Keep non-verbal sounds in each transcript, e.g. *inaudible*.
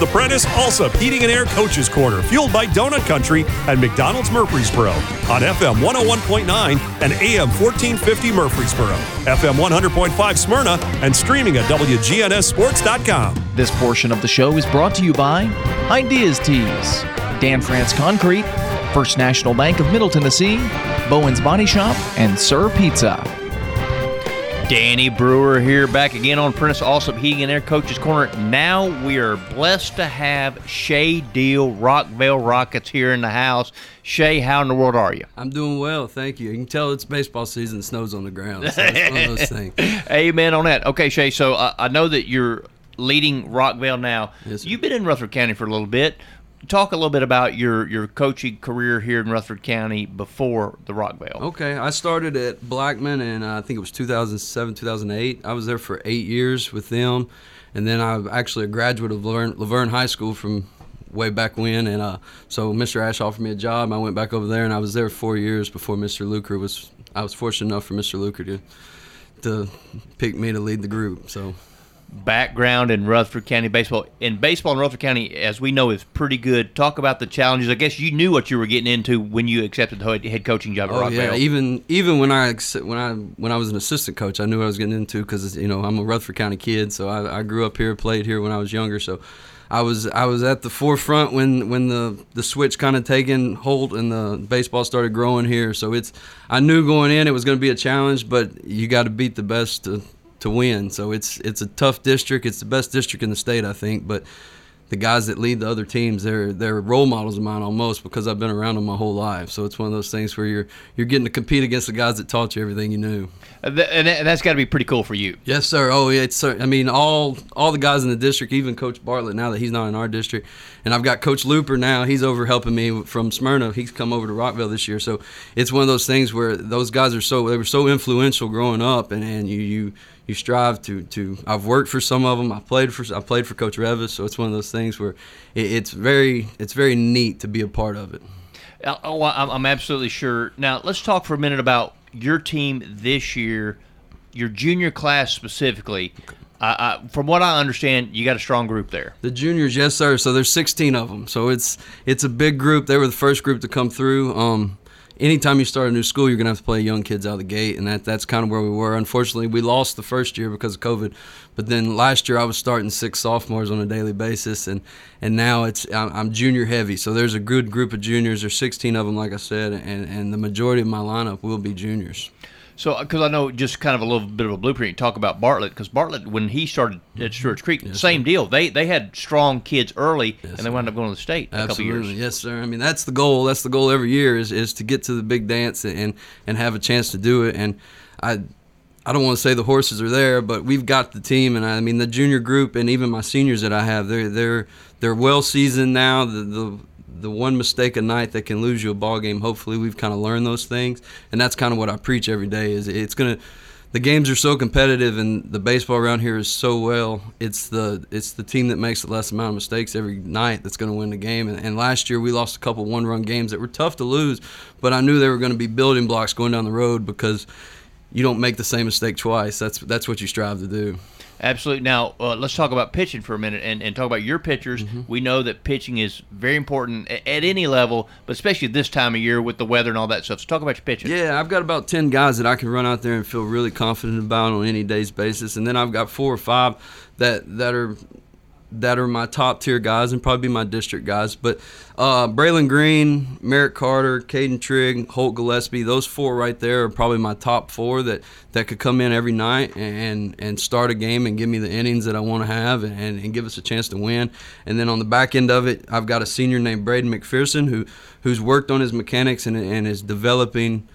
The Prentice Allsup Heating and Air Coaches Corner, fueled by Donut Country and McDonald's Murfreesboro on FM 101.9 and AM 1450 Murfreesboro, FM 100.5 Smyrna, and streaming at WGNSSports.com. This portion of the show is brought to you by Ideas Tees, Dan France Concrete, First National Bank of Middle Tennessee, Bowen's Body Shop, and Sir Pizza. Danny Brewer here, back again on Prentice Heating and Air Coaches Corner. Now we are blessed to have Shay Deal, Rockvale Rockets here in the house. Shay, how in the world are you? I'm doing well, thank you. You can tell it's baseball season, snow's on the ground. So it's one of those *laughs* things. Amen on that. Okay, Shay, so uh, I know that you're leading Rockvale now. Yes. You've been in Rutherford County for a little bit. Talk a little bit about your, your coaching career here in Rutherford County before the Rockvale. Okay, I started at Blackman and uh, I think it was 2007, 2008. I was there for eight years with them. And then I'm actually a graduate of La Vergne, Laverne High School from way back when. And uh, so Mr. Ash offered me a job. I went back over there and I was there four years before Mr. Luker was, I was fortunate enough for Mr. Luker to, to pick me to lead the group. So background in Rutherford County baseball. In baseball in Rutherford County, as we know, is pretty good. Talk about the challenges. I guess you knew what you were getting into when you accepted the head- coaching job at Oh yeah, even even when I when I when I was an assistant coach, I knew what I was getting into because you know I'm a Rutherford County kid, so I, I grew up here, played here when I was younger, so I was I was at the forefront when when the the switch kind of taken hold and the baseball started growing here. So it's I knew going in it was going to be a challenge, but you got to beat the best to to win. So it's it's a tough district. It's the best district in the state, I think, but the guys that lead the other teams, they're they're role models of mine almost because I've been around them my whole life. So it's one of those things where you're you're getting to compete against the guys that taught you everything you knew. Uh, and, that- and that's got to be pretty cool for you. Yes, sir. Oh, yeah. It's. I mean, all all the guys in the district, even Coach Bartlett now that he's not in our district, and I've got Coach Looper now. He's over helping me from Smyrna. He's come over to Rockvale this year, so it's one of those things where those guys are so they were so influential growing up, and, and you you you strive to to. I've worked for some of them. I played for I played for Coach Revis, so it's one of those things where it, it's very it's very neat to be a part of it. Uh, Oh, I'm, absolutely sure. Now, let's talk for a minute about your team this year, your junior class specifically. Uh, uh, from what I understand, you got a strong group there. The juniors, yes, sir. So there's 16 of them. So it's it's a big group. They were the first group to come through. Um, anytime you start a new school, you're gonna have to play young kids out of the gate, and that that's kind of where we were. Unfortunately, we lost the first year because of COVID, but then last year I was starting six sophomores on a daily basis, and and now it's I'm, I'm junior heavy. So there's a good group of juniors. There's 16 of them, like I said, and and the majority of my lineup will be juniors. So, because I know just kind of a little bit of a blueprint, talk about Bartlett, because Bartlett, when he started at mm-hmm. Stewart's Creek, same deal. They they had strong kids early, and they wound up going to the state a couple Absolutely, years. yes, sir. I mean, that's the goal. That's the goal every year is, is to get to the big dance and and have a chance to do it. And I I don't want to say the horses are there, but we've got the team. And I mean, the junior group and even my seniors that I have, they're they're they're well seasoned now. The the the one mistake a night that can lose you a ball game. Hopefully, we've kind of learned those things, and that's kind of what I preach every day. Is it's gonna the games are so competitive and the baseball around here is so well. It's the it's the team that makes the less amount of mistakes every night that's going to win the game. And, and last year we lost a couple one-run games that were tough to lose, but I knew they were going to be building blocks going down the road because you don't make the same mistake twice. That's that's what you strive to do. Absolutely. Now, uh, let's talk about pitching for a minute and, and talk about your pitchers. Mm-hmm. We know that pitching is very important at, at any level, but especially this time of year with the weather and all that stuff. So, talk about your pitching. Yeah, I've got about 10 guys that I can run out there and feel really confident about on any day's basis. And then I've got four or five that that are that are my top tier guys and probably my district guys. But uh, Braylon Green, Merrick Carter, Caden Trigg, Holt Gillespie, those four right there are probably my top four that, that could come in every night and, and start a game and give me the innings that I want to have and, and give us a chance to win. And then on the back end of it, I've got a senior named Braden McPherson who who's worked on his mechanics and, and is developing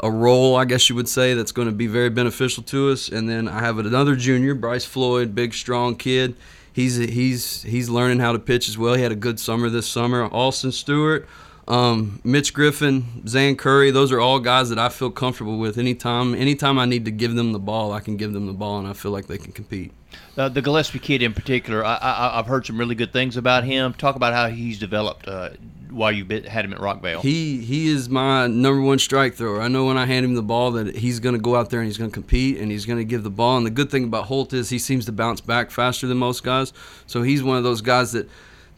a role, I guess you would say, that's going to be very beneficial to us. And then I have another junior, Bryce Floyd, big, strong kid. He's he's he's learning how to pitch as well. He had a good summer this summer. Austin Stewart, um, Mitch Griffin, Zan Curry. Those are all guys that I feel comfortable with. Anytime anytime I need to give them the ball, I can give them the ball, and I feel like they can compete. Uh, the Gillespie kid in particular, I, I, I've heard some really good things about him. Talk about how he's developed uh, while you have had him at Rockvale? He he is my number one strike thrower. I know when I hand him the ball that he's going to go out there and he's going to compete and he's going to give the ball. And the good thing about Holt is he seems to bounce back faster than most guys. So he's one of those guys that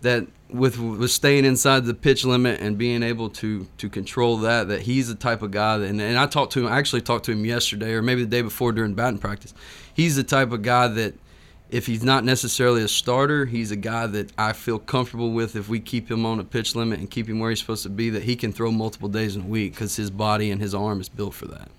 that with with staying inside the pitch limit and being able to to control that that he's the type of guy that and, and I talked to him I actually talked to him yesterday or maybe the day before during batting practice. He's the type of guy that if he's not necessarily a starter, he's a guy that I feel comfortable with if we keep him on a pitch limit and keep him where he's supposed to be, that he can throw multiple days in a week because his body and his arm is built for that.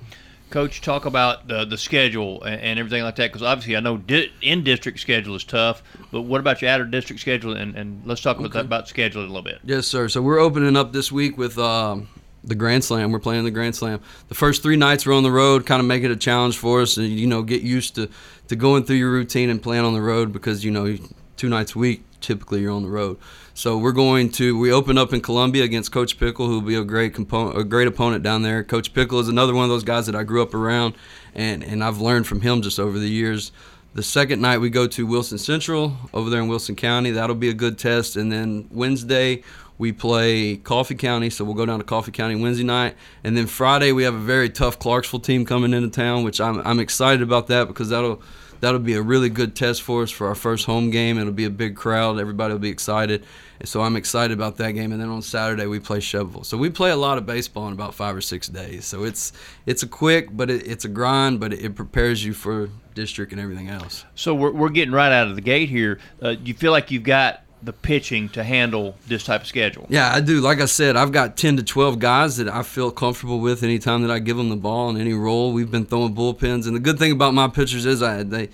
Coach, talk about the, the schedule and, and everything like that because obviously I know di- in district schedule is tough, but what about your out of district schedule? And, and let's talk about, that, about schedule a little bit. Yes, sir. So we're opening up this week with um, the Grand Slam. We're playing the Grand Slam. The first three nights we're on the road, kind of make it a challenge for us, and you know get used to to going through your routine and playing on the road because you know two nights a week typically you're on the road. So we're going to we open up in Columbia against Coach Pickle, who will be a great component, a great opponent down there. Coach Pickle is another one of those guys that I grew up around, and and I've learned from him just over the years. The second night we go to Wilson Central over there in Wilson County. That'll be a good test, and then Wednesday we play Coffee County, so we'll go down to Coffee County Wednesday night, and then Friday we have a very tough Clarksville team coming into town, which I'm I'm excited about that because that'll that'll be a really good test for us for our first home game. It'll be a big crowd, everybody will be excited, and so I'm excited about that game. And then on Saturday we play Shelbyville, so we play a lot of baseball in about five or six days. So it's it's a quick, but it, it's a grind, but it, it prepares you for district and everything else. So we're, we're getting right out of the gate here. Uh, you feel like you've got the pitching to handle this type of schedule. Yeah, I do. Like I said, I've got 10 to 12 guys that I feel comfortable with anytime that I give them the ball in any role. We've been throwing bullpens, and the good thing about my pitchers is I they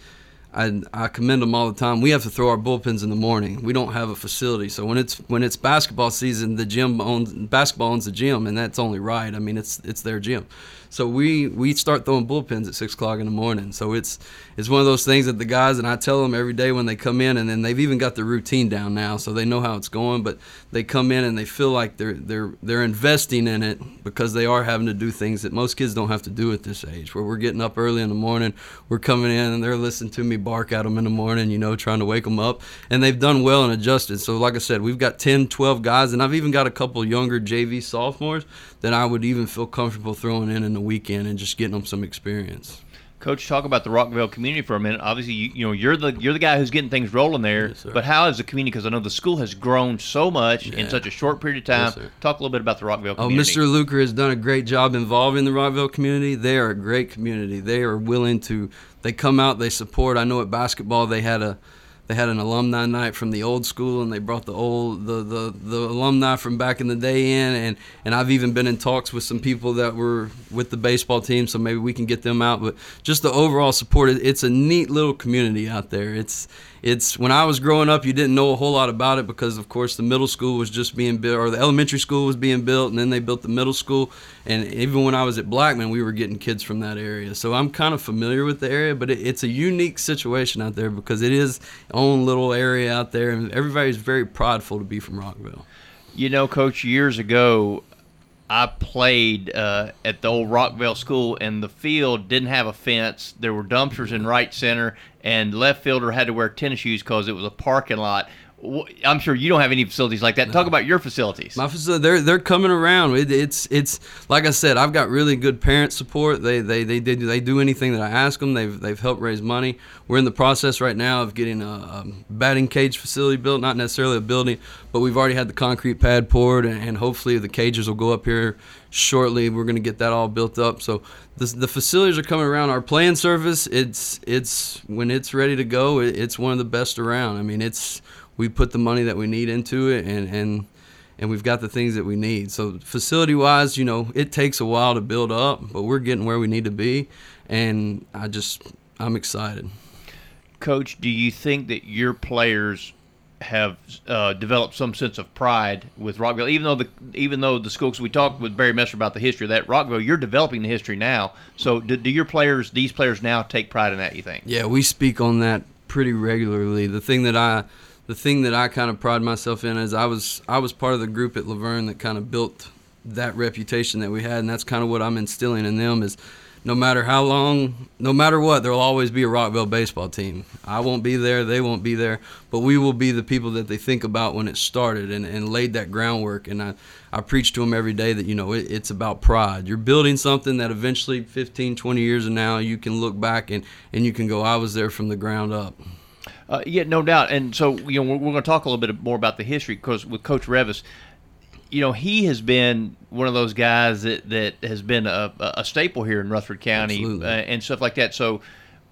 I, I commend them all the time. We have to throw our bullpens in the morning. We don't have a facility, so when it's when it's basketball season, the gym owns basketball owns the gym, and that's only right. I mean, it's it's their gym. So we we start throwing bullpens at six o'clock in the morning. So it's it's one of those things that the guys and I tell them every day when they come in, and then they've even got the routine down now, so they know how it's going. But they come in and they feel like they're they're they're investing in it because they are having to do things that most kids don't have to do at this age. Where we're getting up early in the morning, we're coming in and they're listening to me bark at them in the morning, you know, trying to wake them up, and they've done well and adjusted. So like I said, we've got 10, 12 guys, and I've even got a couple younger JV sophomores that I would even feel comfortable throwing in in the weekend and just getting them some experience. Coach, talk about the Rockvale community for a minute. Obviously, you, you know you're the you're the guy who's getting things rolling there. Yes, but how is the community? Because I know the school has grown so much Yeah. in such a short period of time. Yes, talk a little bit about the Rockvale Oh. Mr. Luker has done a great job involving the Rockvale community. They are a great community. They are willing to. They come out. They support. I know at basketball they had a. They had an alumni night from the old school, and they brought the old the, the, the alumni from back in the day in, and, and I've even been in talks with some people that were with the baseball team, so maybe we can get them out. But just the overall support, it's a neat little community out there. It's it's when I was growing up, you didn't know a whole lot about it because, of course, the middle school was just being built, or the elementary school was being built, and then they built the middle school. And even when I was at Blackman, we were getting kids from that area. So I'm kind of familiar with the area, but it, it's a unique situation out there because it is own little area out there, and everybody's very prideful to be from Rockvale. You know, Coach, years ago, I played uh, at the old Rockvale School, and the field didn't have a fence. There were dumpsters in right center, and left fielder had to wear tennis shoes because it was a parking lot. I'm sure you don't have any facilities like that. Talk about your facilities. My facility, they're they're coming around. It, it's it's like I said, I've got really good parent support. They they they they do, they do anything that I ask them. They've they've helped raise money. We're in the process right now of getting a, a batting cage facility built. Not necessarily a building, but we've already had the concrete pad poured, and, and hopefully the cages will go up here shortly. We're going to get that all built up. So the, the facilities are coming around. Our playing surface, it's it's when it's ready to go, it, it's one of the best around. I mean, it's we put the money that we need into it, and and and we've got the things that we need. So facility wise, you know, it takes a while to build up, but we're getting where we need to be, and I just I'm excited. Coach, do you think that your players have uh, developed some sense of pride with Rockvale? Even though the even though the schools we talked with Barry Messer about the history of that Rockvale, you're developing the history now. So do, do your players, these players now, take pride in that? You think? Yeah, we speak on that pretty regularly. The thing that I the thing that I kind of pride myself in is I was I was part of the group at La Vergne that kind of built that reputation that we had, and that's kind of what I'm instilling in them is no matter how long, no matter what, there'll always be a Rockvale baseball team. I won't be there, they won't be there, but we will be the people that they think about when it started and, and laid that groundwork. And I, I preach to them every day that, you know, it, it's about pride. You're building something that eventually 15, 20 years from now, you can look back and, and you can go, I was there from the ground up. Uh, yeah, no doubt. And so, you know, we're, we're going to talk a little bit more about the history because with Coach Revis, you know, he has been one of those guys that, that has been a, a staple here in Rutherford County uh, and stuff like that. So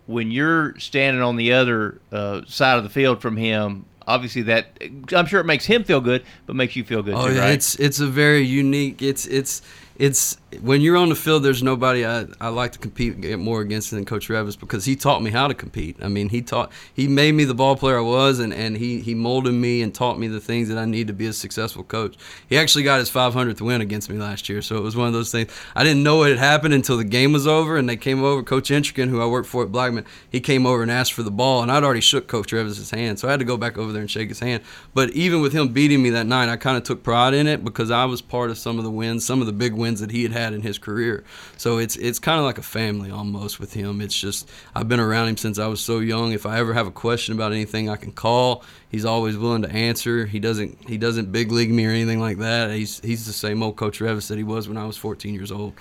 when you're standing on the other uh, side of the field from him, obviously that I'm sure it makes him feel good, but makes you feel good. Oh too, yeah, right? it's it's a very unique. It's it's it's when you're on the field, there's nobody I, I like to compete more against than Coach Revis because he taught me how to compete. I mean, he taught he made me the ball player I was, and, and he he molded me and taught me the things that I need to be a successful coach. He actually got his 500th win against me last year, so it was one of those things. I didn't know it had happened until the game was over, and they came over. Coach Intrigan, who I worked for at Blackman, he came over and asked for the ball, and I'd already shook Coach Revis's hand, so I had to go back over there and shake his hand. But even with him beating me that night, I kind of took pride in it because I was part of some of the wins, some of the big wins that he had had in his career. So it's it's kind of like a family almost with him. It's just I've been around him since I was so young. If I ever have a question about anything, I can call. He's always willing to answer. He doesn't he doesn't big league me or anything like that. He's he's the same old Coach Revis that he was when I was 14 years old.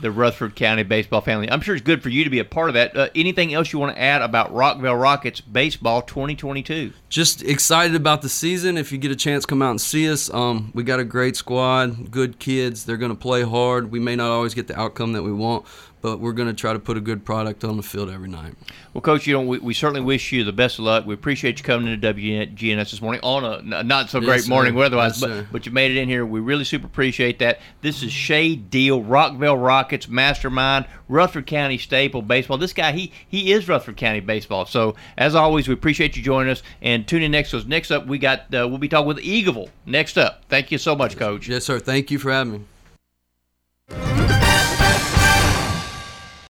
The Rutherford County baseball family. I'm sure it's good for you to be a part of that. Uh, anything else you want to add about Rockvale Rockets baseball 2022? Just excited about the season. If you get a chance, come out and see us. Um, we got a great squad, good kids. They're going to play hard. We may not always get the outcome that we want, but we're going to try to put a good product on the field every night. Well, Coach, you know we, we certainly wish you the best of luck. We appreciate you coming into WGNS this morning on a not so great Yes, morning weather-wise, Yes, but, sir. but you made it in here. We really super appreciate that. This is Shay Deal, Rockvale Rockets mastermind, Rutherford County staple baseball. This guy, he he is Rutherford County baseball. So as always, we appreciate you joining us and tune in next. Because next up, we got uh, we'll be talking with Eagleville. Next up, thank you so much, Coach. Yes, sir. Thank you for having me.